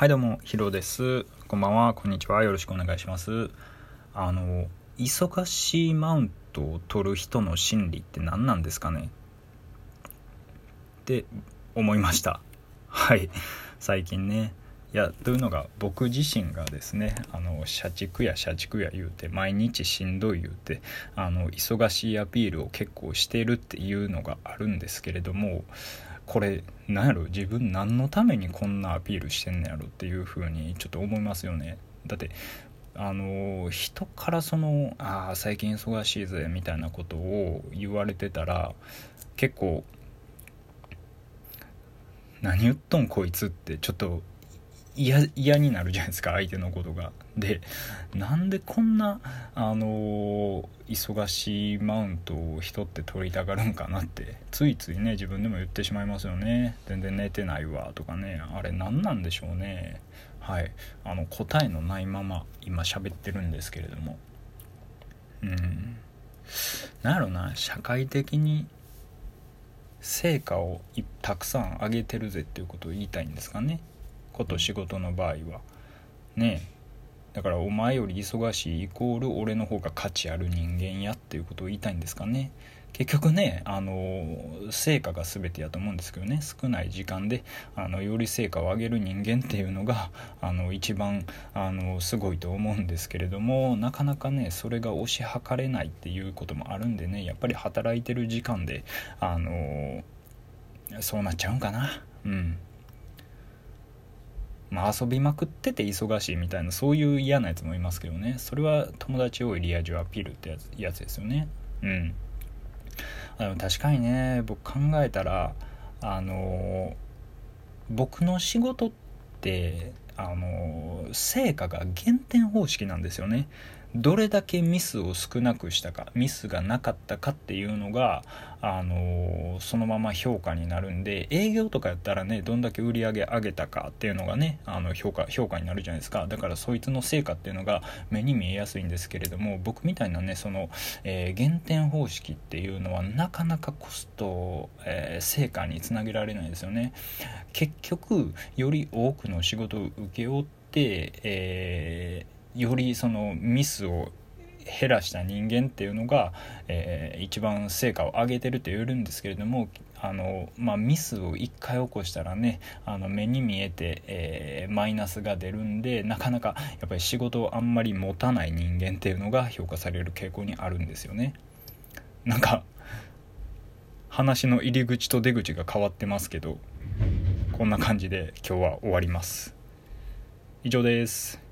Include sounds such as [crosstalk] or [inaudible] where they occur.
はいどうもヒロです。こんばんは。こんにちは。よろしくお願いします。あの忙しいマウントを取る人の心理って何なんですかね？って思いました。はい。最近ね。いやというのが僕自身がですねあの社畜や社畜や言うて毎日しんどい言うてあの忙しいアピールを結構してるっていうのがあるんですけれどもこれ何やろ？自分何のためにこんなアピールしてんのやろっていうふうにちょっと思いますよね。だってあの人からその「ああ最近忙しいぜ」みたいなことを言われてたら結構「何言っとんこいつ」ってちょっと嫌になるじゃないですか相手のことが。でなんでこんなあの忙しいマウントを人って取りたがるんかなってついついね自分でも言ってしまいますよね。全然寝てないわとかね。あれ何なんでしょうね。はい。あの答えのないまま今喋ってるんですけれども。うん。なんやろな社会的に成果をたくさん上げてるぜっていうことを言いたいんですかね。こと仕事の場合は。ねだからお前より忙しいイコール俺の方が価値ある人間やっていうことを言いたいんですかね。結局ねあの成果が全てやと思うんですけどね。少ない時間であのより成果を上げる人間っていうのが [laughs] あの一番あのすごいと思うんですけれどもなかなかねそれが推し量れないっていうこともあるんでねやっぱり働いてる時間であのそうなっちゃうんかな。うん。まあ、遊びまくってて忙しいみたいなそういう嫌なやつもいますけどね。それは友達多いリア充アピールってやつですよね。うん。でも確かにね僕考えたらあの僕の仕事ってあの成果が減点方式なんですよね。どれだけミスを少なくしたかミスがなかったかっていうのが、あのそのまま評価になるんで営業とかやったらねどんだけ売り上げ上げたかっていうのがねあの評価評価になるじゃないですか。だからそいつの成果っていうのが目に見えやすいんですけれども僕みたいなねその、えー、減点方式っていうのはなかなかコスト、えー、成果につなげられないですよね。結局より多くの仕事を請け負って、えーよりそのミスを減らした人間っていうのが、えー、一番成果を上げてるって言えるんですけれどもあの、まあ、ミスを1回起こしたらねあの目に見えて、えー、マイナスが出るんでなかなかやっぱり仕事をあんまり持たない人間っていうのが評価される傾向にあるんですよね。なんか話の入り口と出口が変わってますけどこんな感じで今日は終わります。以上です。